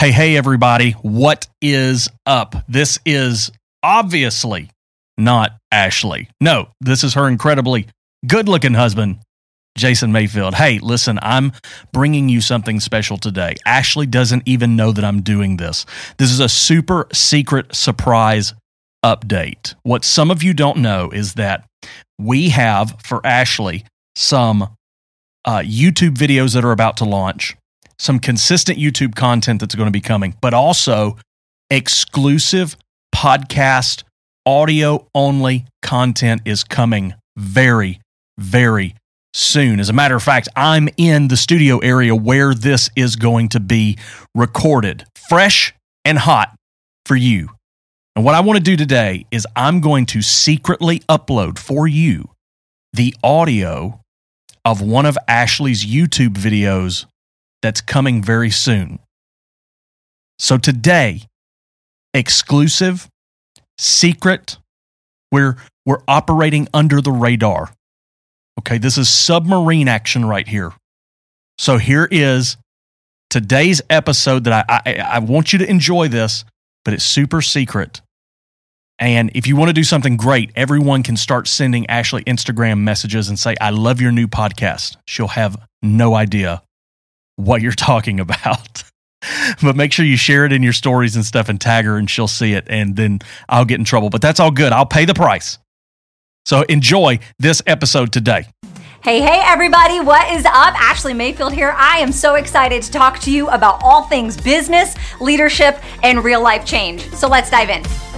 Hey, hey, everybody. What is up? This is obviously not Ashley. No, this is her incredibly good looking husband, Jason Mayfield. Hey, listen, I'm bringing you something special today. Ashley doesn't even know that I'm doing this. This is a super secret surprise update. What some of you don't know is that we have for Ashley some uh, YouTube videos that are about to launch some consistent YouTube content that's going to be coming, but also exclusive podcast audio only content is coming very, very soon. As a matter of fact, I'm in the studio area where this is going to be recorded, fresh and hot for you. And what I want to do today is I'm going to secretly upload for you the audio of one of Ashley's YouTube videos that's coming very soon. So today, exclusive, secret, we're we're operating under the radar. Okay, this is submarine action right here. So here is today's episode that I, I, I want you to enjoy this, but it's super secret. And if you want to do something great, everyone can start sending Ashley Instagram messages and say, I love your new podcast. She'll have no idea what you're talking about. but make sure you share it in your stories and stuff and tag her and she'll see it and then I'll get in trouble. But that's all good. I'll pay the price. So enjoy this episode today. Hey, hey, everybody, what is up? Ashley Mayfield here. I am so excited to talk to you about all things business, leadership, and real life change. So let's dive in.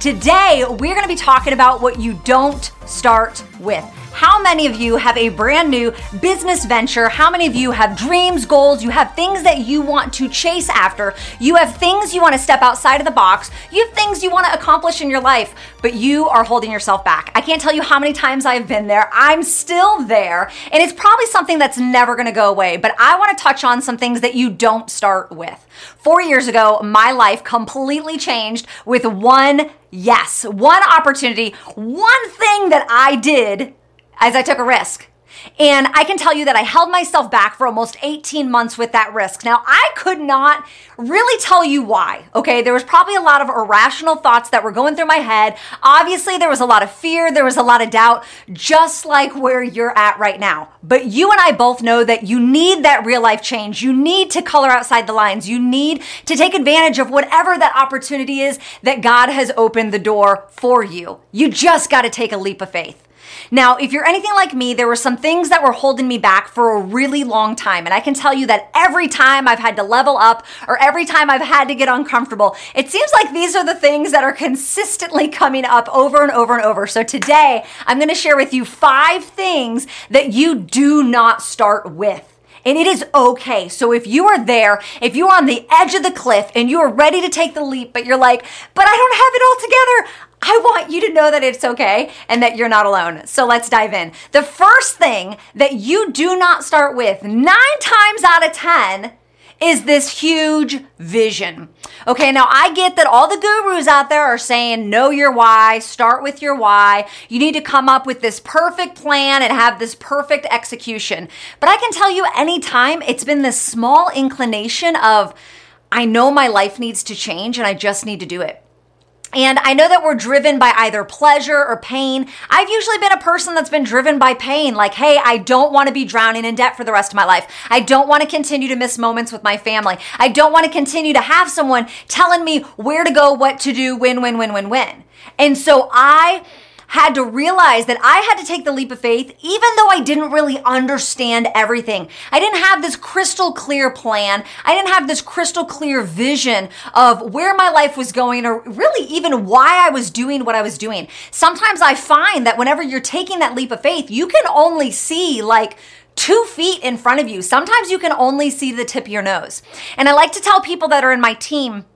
Today, we're to be talking about what you don't start with. How many of you have a brand new business venture? How many of you have dreams, goals? You have things that you want to chase after. You have things you want to step outside of the box. You have things you want to accomplish in your life, but you are holding yourself back. I can't tell you how many times I've been there. I'm still there, and it's probably something that's never going to go away, but I want to touch on some things that you don't start with. Four years ago, my life completely changed with one yes, one opportunity, one thing that I did as I took a risk. And I can tell you that I held myself back for almost 18 months with that risk. Now, I could not really tell you why, okay? There was probably a lot of irrational thoughts that were going through my head. Obviously, there was a lot of fear, there was a lot of doubt, just like where you're at right now. But you and I both know that you need that real life change. You need to color outside the lines. You need to take advantage of whatever that opportunity is that God has opened the door for you. You just got to take a leap of faith. Now, if you're anything like me, there were some things that were holding me back for a really long time. And I can tell you that every time I've had to level up or every time I've had to get uncomfortable, it seems like these are the things that are consistently coming up over and over and over. So today, I'm going to share with you five things that you do not start with. And it is okay. So if you are there, if you're on the edge of the cliff and you are ready to take the leap, but you're like, but I don't have it all together. I want you to know that it's okay and that you're not alone. So let's dive in. The first thing that you do not start with, nine times out of 10, is this huge vision. Okay, now I get that all the gurus out there are saying know your why, start with your why. You need to come up with this perfect plan and have this perfect execution. But I can tell you anytime it's been this small inclination of, I know my life needs to change and I just need to do it. And I know that we're driven by either pleasure or pain. I've usually been a person that's been driven by pain. Like, hey, I don't want to be drowning in debt for the rest of my life. I don't want to continue to miss moments with my family. I don't want to continue to have someone telling me where to go, what to do, when, when, when, when, when. And so I had to realize that I had to take the leap of faith, even though I didn't really understand everything. I didn't have this crystal clear plan. I didn't have this crystal clear vision of where my life was going or really even why I was doing what I was doing. Sometimes I find that whenever you're taking that leap of faith, you can only see like, two feet in front of you. Sometimes you can only see the tip of your nose. And I like to tell people that are in my team,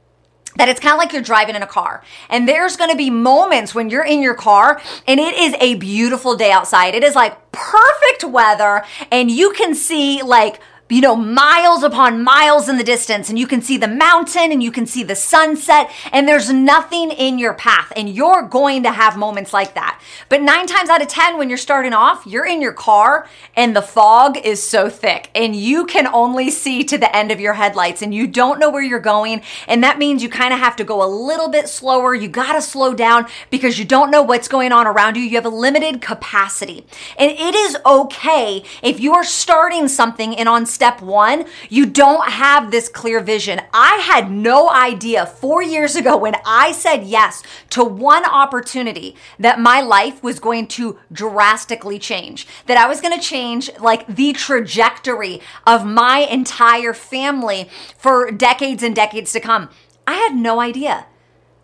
that it's kind of like you're driving in a car. And there's going to be moments when you're in your car and it is a beautiful day outside. It is like perfect weather and you can see like you know, miles upon miles in the distance and you can see the mountain and you can see the sunset and there's nothing in your path and you're going to have moments like that. But nine times out of 10, when you're starting off, you're in your car and the fog is so thick and you can only see to the end of your headlights and you don't know where you're going. And that means you kind of have to go a little bit slower. You got to slow down because you don't know what's going on around you. You have a limited capacity. And it is okay if you're starting something and on step one, you don't have this clear vision. I had no idea four years ago when I said yes to one opportunity that my life was going to drastically change, that I was going to change like the trajectory of my entire family for decades and decades to come. I had no idea.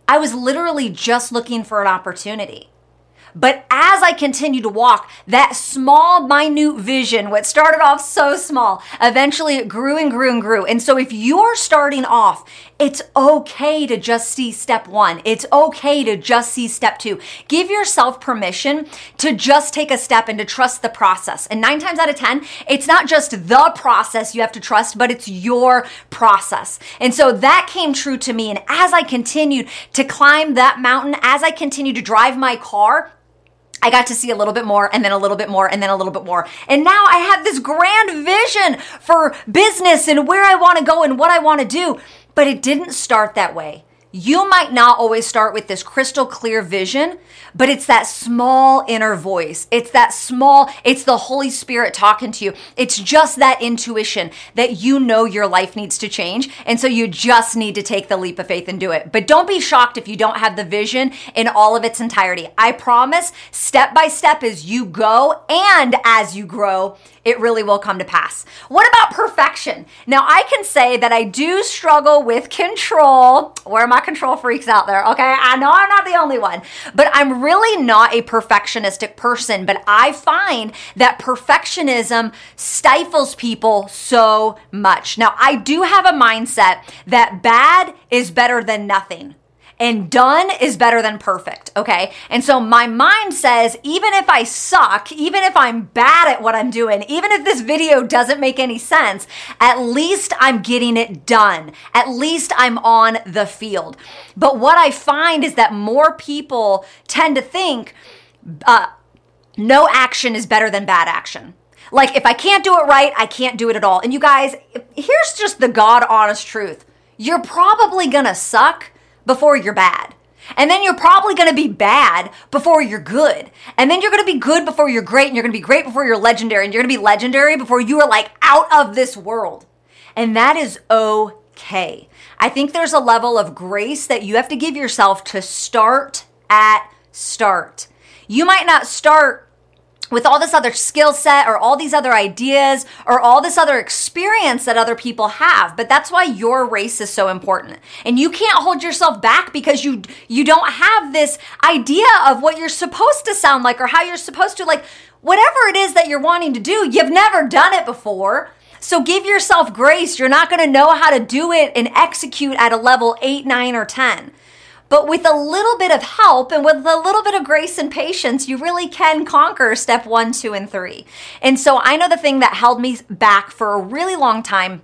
I was literally just looking for an opportunity. But as I continued to walk, that small, minute vision, what started off so small, eventually it grew and grew and grew. And so if you're starting off, it's okay to just see step one. It's okay to just see step two. Give yourself permission to just take a step and to trust the process. And nine times out of 10, it's not just the process you have to trust, but it's your process. And so that came true to me. And as I continued to climb that mountain, as I continued to drive my car, I got to see a little bit more and then a little bit more and then a little bit more. And now I have this grand vision for business and where I want to go and what I want to do. But it didn't start that way. You might not always start with this crystal clear vision, but it's that small inner voice. It's that small, it's the Holy Spirit talking to you. It's just that intuition that you know your life needs to change. And so you just need to take the leap of faith and do it. But don't be shocked if you don't have the vision in all of its entirety. I promise, step by step as you go and as you grow, it really will come to pass. What about perfection? Now, I can say that I do struggle with control. Where are control freaks out there? Okay, I know I'm not the only one, but I'm really not a perfectionistic person. But I find that perfectionism stifles people so much. Now, I do have a mindset that bad is better than nothing and done is better than perfect. Okay. And so my mind says, even if I suck, even if I'm bad at what I'm doing, even if this video doesn't make any sense, at least I'm getting it done. At least I'm on the field. But what I find is that more people tend to think, uh, no action is better than bad action. Like, if I can't do it right, I can't do it at all. And you guys, here's just the God honest truth. You're probably gonna suck before you're bad. And then you're probably going to be bad before you're good. And then you're going to be good before you're great. And you're going to be great before you're legendary. And you're going to be legendary before you are like out of this world. And that is okay. I think there's a level of grace that you have to give yourself to start at start. You might not start with all this other skill set or all these other ideas or all this other experience that other people have. But that's why your race is so important. And you can't hold yourself back because you you don't have this idea of what you're supposed to sound like or how you're supposed to like whatever it is that you're wanting to do you've never done it before. So give yourself grace. You're not going to know how to do it and execute at a level 8 9 or 10 but with a little bit of help and with a little bit of grace and patience, you really can conquer step one, two, and three. And so I know the thing that held me back for a really long time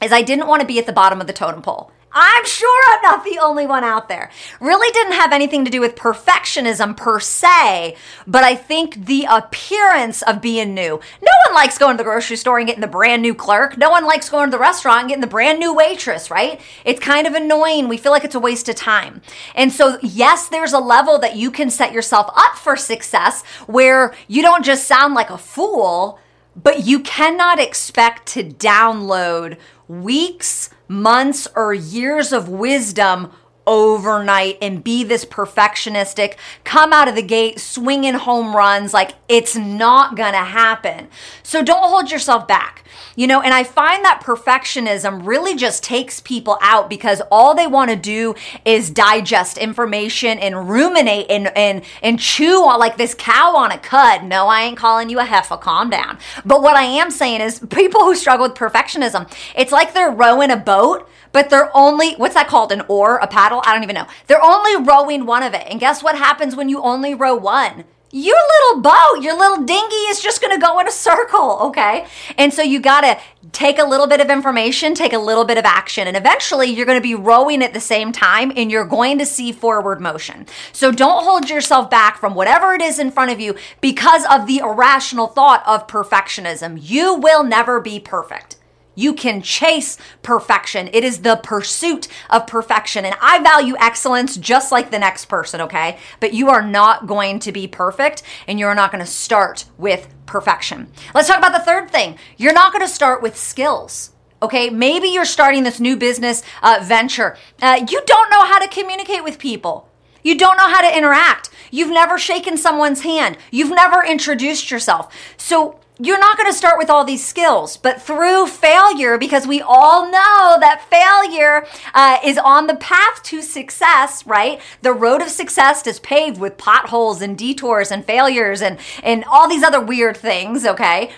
is I didn't want to be at the bottom of the totem pole. I'm sure I'm not the only one out there. Really didn't have anything to do with perfectionism per se, but I think the appearance of being new. No one likes going to the grocery store and getting the brand new clerk. No one likes going to the restaurant and getting the brand new waitress, right? It's kind of annoying. We feel like it's a waste of time. And so, yes, there's a level that you can set yourself up for success where you don't just sound like a fool, but you cannot expect to download weeks, months, or years of wisdom overnight and be this perfectionistic, come out of the gate swinging home runs. Like it's not gonna happen. So don't hold yourself back. You know, and I find that perfectionism really just takes people out because all they want to do is digest information and ruminate and, and, and chew on like this cow on a cud. No, I ain't calling you a heifer. Calm down. But what I am saying is people who struggle with perfectionism, it's like they're rowing a boat but they're only, what's that called? An oar, a paddle? I don't even know. They're only rowing one of it. And guess what happens when you only row one? your little boat, your little dinghy is just going to go in a circle, okay? And so you got to take a little bit of information, take a little bit of action, and eventually you're going to be rowing at the same time and you're going to see forward motion. So don't hold yourself back from whatever it is in front of you because of the irrational thought of perfectionism. You will never be perfect. You can chase perfection. It is the pursuit of perfection. And I value excellence just like the next person, okay? But you are not going to be perfect and you're not going to start with perfection. Let's talk about the third thing. You're not going to start with skills. Okay, maybe you're starting this new business uh, venture. Uh, you don't know how to communicate with people. You don't know how to interact. You've never shaken someone's hand. You've never introduced yourself. So you're not going to start with all these skills, but through failure, because we all know that failure uh, is on the path to success, right? The road of success is paved with potholes and detours and failures and, and all these other weird things, okay?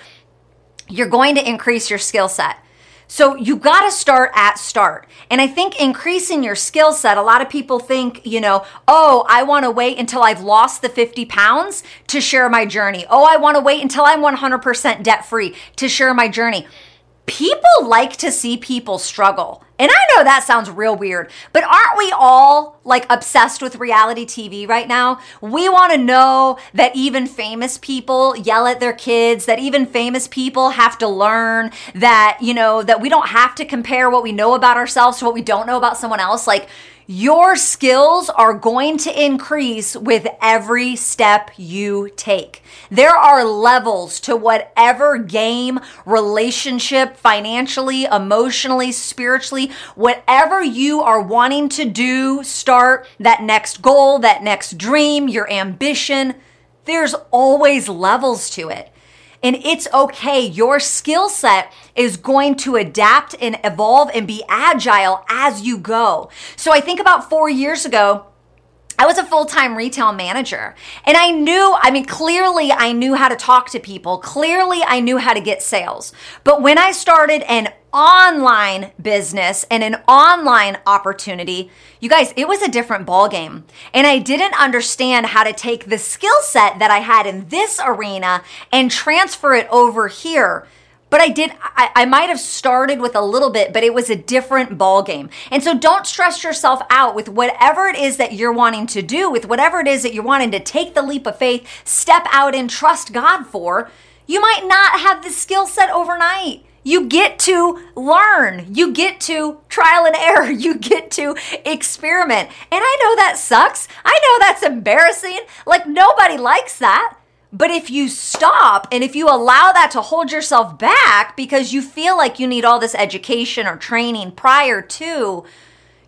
You're going to increase your skill set. So you got to start at start. And I think increasing your skill set, a lot of people think, you know, oh, I want to wait until I've lost the 50 pounds to share my journey. Oh, I want to wait until I'm 100% debt free to share my journey people like to see people struggle. And I know that sounds real weird, but aren't we all like obsessed with reality TV right now? We want to know that even famous people yell at their kids, that even famous people have to learn that, you know, that we don't have to compare what we know about ourselves to what we don't know about someone else. Like, your skills are going to increase with every step you take. There are levels to whatever game, relationship, financially, emotionally, spiritually, whatever you are wanting to do, start that next goal, that next dream, your ambition. There's always levels to it. And it's okay. Your skill set is going to adapt and evolve and be agile as you go. So I think about four years ago, I was a full time retail manager and I knew, I mean, clearly I knew how to talk to people. Clearly I knew how to get sales. But when I started an online business and an online opportunity, you guys, it was a different ballgame. And I didn't understand how to take the skill set that I had in this arena and transfer it over here but I did, I, I might have started with a little bit, but it was a different ball game. And so don't stress yourself out with whatever it is that you're wanting to do, with whatever it is that you're wanting to take the leap of faith, step out and trust God for. You might not have the skill set overnight. You get to learn. You get to trial and error. You get to experiment. And I know that sucks. I know that's embarrassing. Like nobody likes that. But if you stop and if you allow that to hold yourself back because you feel like you need all this education or training prior to,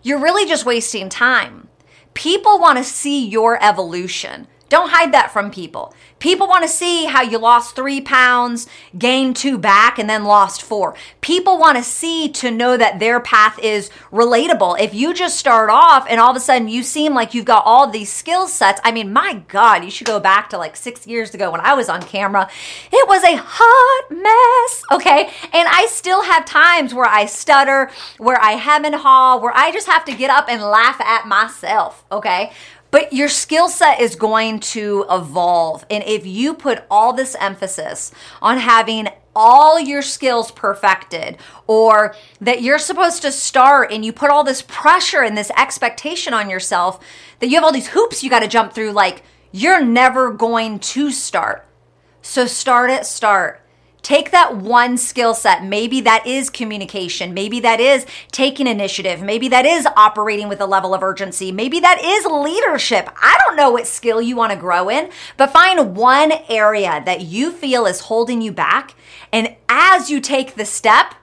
you're really just wasting time. People want to see your evolution. Don't hide that from people. People want to see how you lost three pounds, gained two back, and then lost four. People want to see to know that their path is relatable. If you just start off and all of a sudden you seem like you've got all these skill sets, I mean, my God, you should go back to like six years ago when I was on camera. It was a hot mess, okay? And I still have times where I stutter, where I hem and haw, where I just have to get up and laugh at myself, okay? But your skill set is going to evolve. And if you put all this emphasis on having all your skills perfected or that you're supposed to start and you put all this pressure and this expectation on yourself that you have all these hoops you got to jump through, like you're never going to start. So start at start. Take that one skill set. Maybe that is communication. Maybe that is taking initiative. Maybe that is operating with a level of urgency. Maybe that is leadership. I don't know what skill you want to grow in, but find one area that you feel is holding you back. And as you take the step,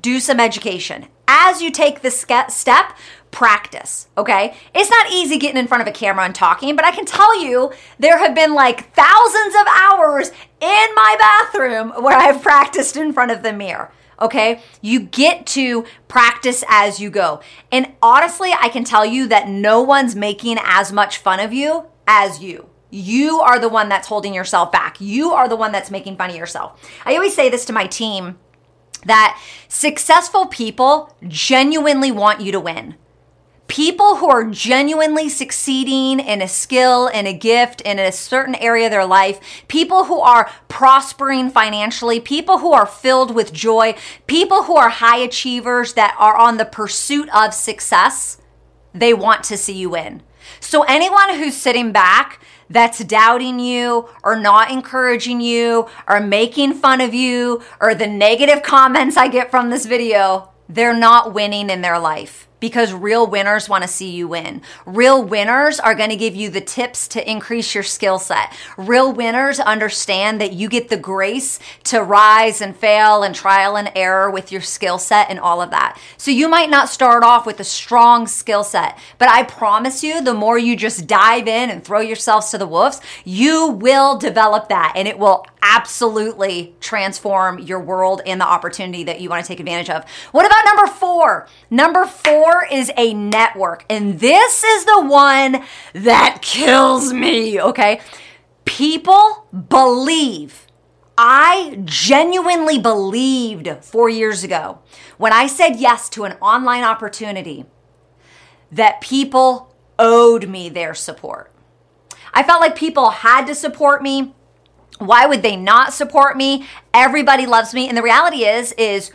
do some education. As you take the step, practice, okay? It's not easy getting in front of a camera and talking, but I can tell you there have been like thousands of hours in my bathroom where I've practiced in front of the mirror. Okay, you get to practice as you go. And honestly, I can tell you that no one's making as much fun of you as you. You are the one that's holding yourself back. You are the one that's making fun of yourself. I always say this to my team that successful people genuinely want you to win people who are genuinely succeeding in a skill, in a gift, in a certain area of their life, people who are prospering financially, people who are filled with joy, people who are high achievers that are on the pursuit of success, they want to see you win. So anyone who's sitting back, that's doubting you or not encouraging you or making fun of you or the negative comments I get from this video, they're not winning in their life because real winners want to see you win. Real winners are going to give you the tips to increase your skill set. Real winners understand that you get the grace to rise and fail and trial and error with your skill set and all of that. So you might not start off with a strong skill set, but I promise you, the more you just dive in and throw yourselves to the wolves, you will develop that and it will absolutely transform your world and the opportunity that you want to take advantage of. What about number four? Number four is a network. And this is the one that kills me, okay? People believe. I genuinely believed four years ago when I said yes to an online opportunity that people owed me their support. I felt like people had to support me why would they not support me? Everybody loves me. And the reality is, is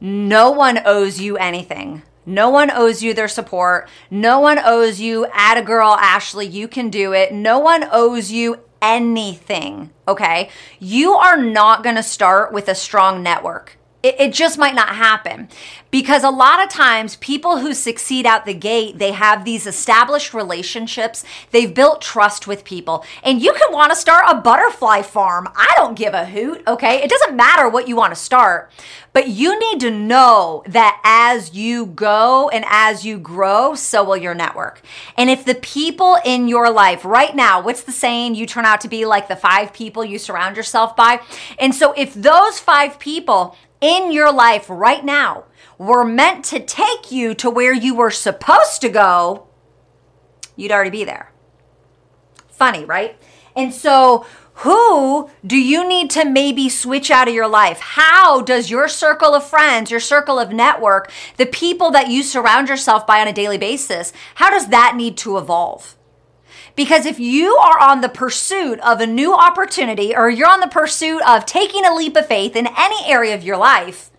no one owes you anything. No one owes you their support. No one owes you, add a girl, Ashley, you can do it. No one owes you anything. Okay. You are not to start with a strong network. It, it just might not happen because a lot of times people who succeed out the gate, they have these established relationships. They've built trust with people. And you can want to start a butterfly farm. I don't give a hoot, okay? It doesn't matter what you want to start, but you need to know that as you go and as you grow, so will your network. And if the people in your life right now, what's the saying? You turn out to be like the five people you surround yourself by. And so if those five people in your life right now were meant to take you to where you were supposed to go, you'd already be there. Funny, right? And so, who do you need to maybe switch out of your life? How does your circle of friends, your circle of network, the people that you surround yourself by on a daily basis, how does that need to evolve? Because if you are on the pursuit of a new opportunity or you're on the pursuit of taking a leap of faith in any area of your life,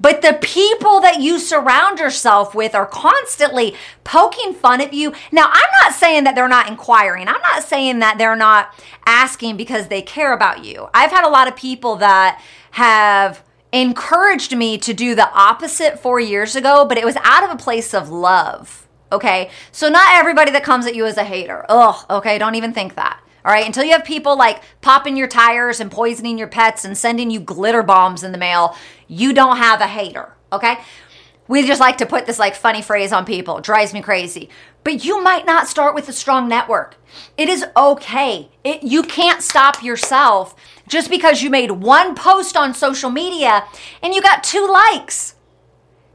but the people that you surround yourself with are constantly poking fun at you. Now, I'm not saying that they're not inquiring. I'm not saying that they're not asking because they care about you. I've had a lot of people that have encouraged me to do the opposite four years ago, but it was out of a place of love. Okay. So not everybody that comes at you is a hater. Ugh. Okay. Don't even think that. All right. Until you have people like popping your tires and poisoning your pets and sending you glitter bombs in the mail, you don't have a hater. Okay. We just like to put this like funny phrase on people. It drives me crazy. But you might not start with a strong network. It is okay. It, you can't stop yourself just because you made one post on social media and you got two likes.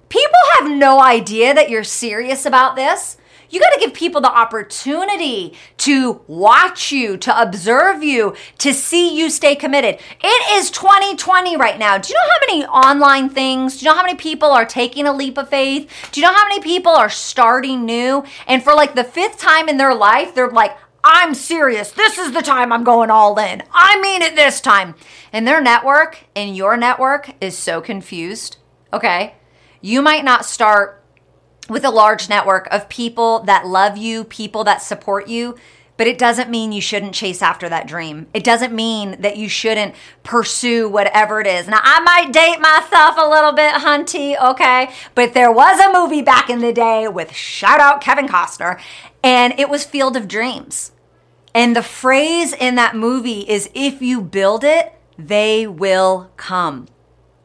People have no idea that you're serious about this. You got to give people the opportunity to watch you, to observe you, to see you stay committed. It is 2020 right now. Do you know how many online things? Do you know how many people are taking a leap of faith? Do you know how many people are starting new? And for like the fifth time in their life, they're like, I'm serious. This is the time I'm going all in. I mean it this time. And their network and your network is so confused. Okay. You might not start with a large network of people that love you, people that support you, but it doesn't mean you shouldn't chase after that dream. It doesn't mean that you shouldn't pursue whatever it is. Now, I might date myself a little bit, hunty, okay? But there was a movie back in the day with shout out Kevin Costner, and it was Field of Dreams. And the phrase in that movie is if you build it, they will come.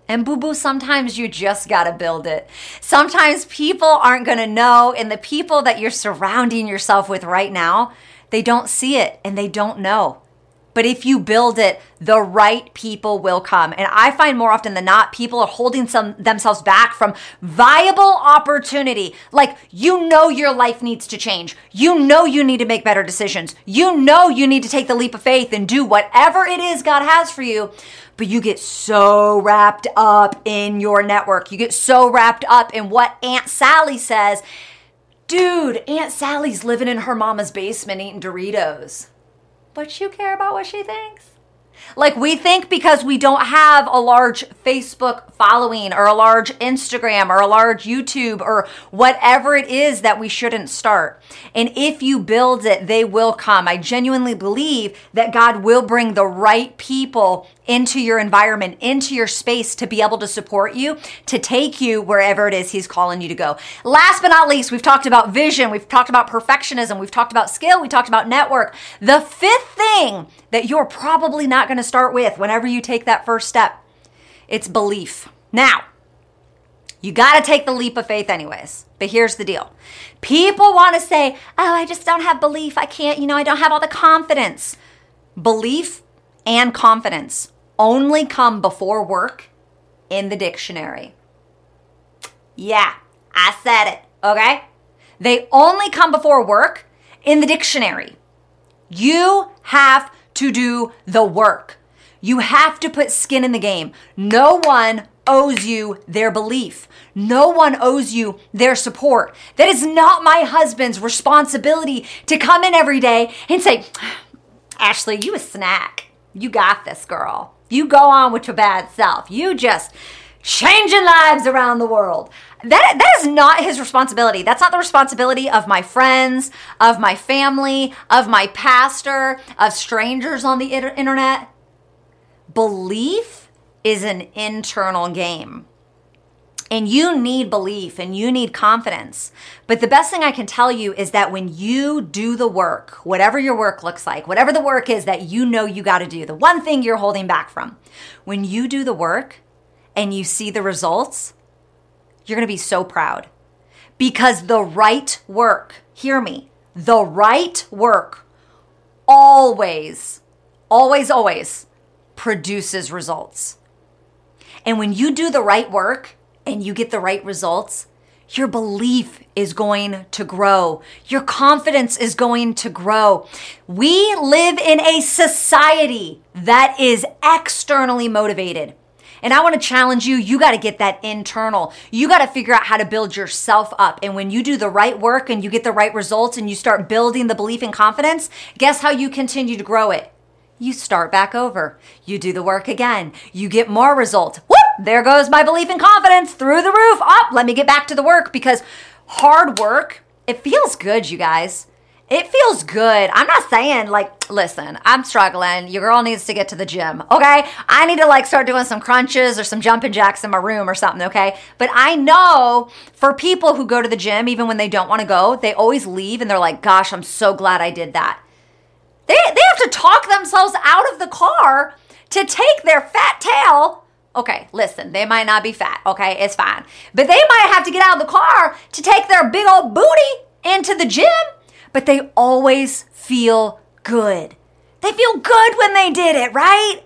And boo boo, sometimes you just gotta build it. Sometimes people aren't gonna know, and the people that you're surrounding yourself with right now, they don't see it and they don't know. But if you build it, the right people will come. And I find more often than not, people are holding some themselves back from viable opportunity. Like you know your life needs to change. You know you need to make better decisions. You know you need to take the leap of faith and do whatever it is God has for you but you get so wrapped up in your network. You get so wrapped up in what Aunt Sally says. Dude, Aunt Sally's living in her mama's basement eating Doritos. But you care about what she thinks? Like we think because we don't have a large Facebook following or a large Instagram or a large YouTube or whatever it is that we shouldn't start. And if you build it, they will come. I genuinely believe that God will bring the right people into your environment, into your space to be able to support you, to take you wherever it is He's calling you to go. Last but not least, we've talked about vision, we've talked about perfectionism, we've talked about skill, we talked about network. The fifth thing that you're probably not going to start with whenever you take that first step, it's belief. Now, you got to take the leap of faith, anyways. But here's the deal people want to say, oh, I just don't have belief. I can't, you know, I don't have all the confidence. Belief and confidence only come before work in the dictionary. Yeah, I said it, okay? They only come before work in the dictionary. You have to do the work. You have to put skin in the game. No one owes you their belief. No one owes you their support. That is not my husband's responsibility to come in every day and say, Ashley, you a snack. You got this, girl. You go on with your bad self. You just changing lives around the world. That that is not his responsibility. That's not the responsibility of my friends, of my family, of my pastor, of strangers on the internet. Belief is an internal game. And you need belief and you need confidence. But the best thing I can tell you is that when you do the work, whatever your work looks like, whatever the work is that you know you got to do, the one thing you're holding back from, when you do the work and you see the results, you're going to be so proud. Because the right work, hear me, the right work always, always, always produces results. And when you do the right work, and you get the right results, your belief is going to grow. Your confidence is going to grow. We live in a society that is externally motivated. And I want to challenge you, you got to get that internal. You got to figure out how to build yourself up. And when you do the right work and you get the right results and you start building the belief and confidence, guess how you continue to grow it? You start back over. You do the work again. You get more results. Whoop! There goes my belief and confidence through the roof. Up, oh, let me get back to the work because hard work, it feels good, you guys. It feels good. I'm not saying like, listen, I'm struggling. Your girl needs to get to the gym, okay? I need to like start doing some crunches or some jumping jacks in my room or something, okay? But I know for people who go to the gym, even when they don't want to go, they always leave and they're like, gosh, I'm so glad I did that. They, they have to talk themselves out of the car to take their fat tail Okay, listen, they might not be fat, okay? It's fine. But they might have to get out of the car to take their big old booty into the gym, but they always feel good. They feel good when they did it, right?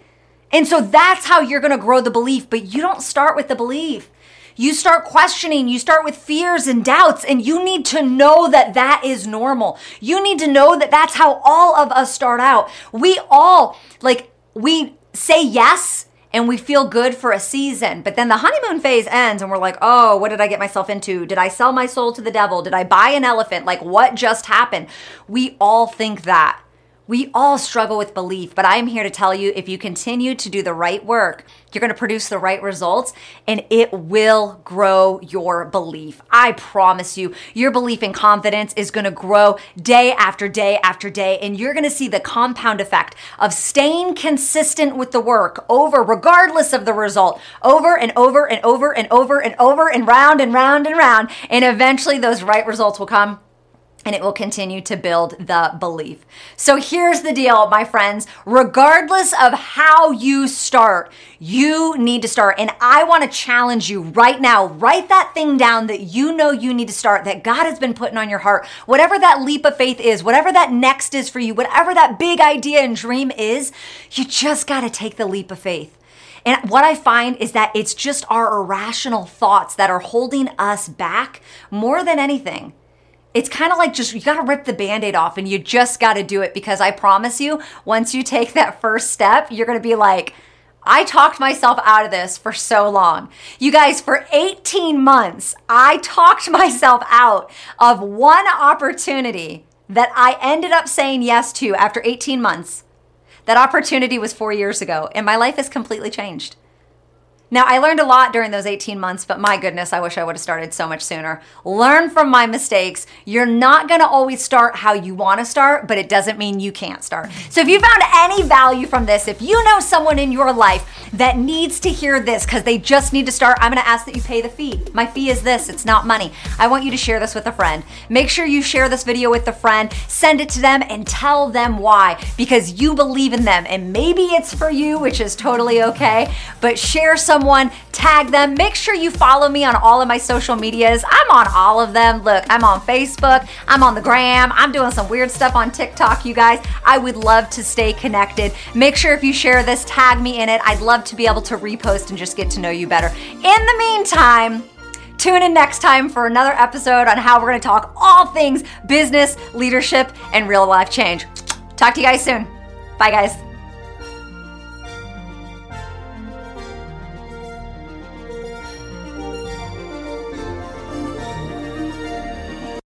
And so that's how you're gonna grow the belief, but you don't start with the belief. You start questioning, you start with fears and doubts, and you need to know that that is normal. You need to know that that's how all of us start out. We all, like, we say yes and we feel good for a season. But then the honeymoon phase ends and we're like, oh, what did I get myself into? Did I sell my soul to the devil? Did I buy an elephant? Like, what just happened? We all think that. We all struggle with belief, but I'm here to tell you if you continue to do the right work, you're going to produce the right results and it will grow your belief. I promise you, your belief and confidence is going to grow day after day after day, and you're going to see the compound effect of staying consistent with the work over, regardless of the result, over and over and over and over and over and round and round and round. And eventually, those right results will come and it will continue to build the belief. So here's the deal, my friends. Regardless of how you start, you need to start. And I want to challenge you right now. Write that thing down that you know you need to start, that God has been putting on your heart. Whatever that leap of faith is, whatever that next is for you, whatever that big idea and dream is, you just got to take the leap of faith. And what I find is that it's just our irrational thoughts that are holding us back more than anything it's kind of like just you got to rip the band-aid off and you just got to do it because I promise you once you take that first step you're going to be like I talked myself out of this for so long. You guys, for 18 months, I talked myself out of one opportunity that I ended up saying yes to after 18 months. That opportunity was four years ago, and my life has completely changed. Now, I learned a lot during those 18 months, but my goodness, I wish I would have started so much sooner. Learn from my mistakes. You're not going to always start how you want to start, but it doesn't mean you can't start. So, if you found any value from this, if you know someone in your life that needs to hear this because they just need to start, I'm going to ask that you pay the fee. My fee is this, it's not money. I want you to share this with a friend. Make sure you share this video with a friend, send it to them, and tell them why because you believe in them. And maybe it's for you, which is totally okay, but share some someone, tag them. Make sure you follow me on all of my social medias. I'm on all of them. Look, I'm on Facebook, I'm on the gram, I'm doing some weird stuff on TikTok, you guys. I would love to stay connected. Make sure if you share this, tag me in it. I'd love to be able to repost and just get to know you better. In the meantime, Tune in next time for another episode on how we're going to talk all things business, leadership, and real life change. Talk to you guys soon. Bye, guys.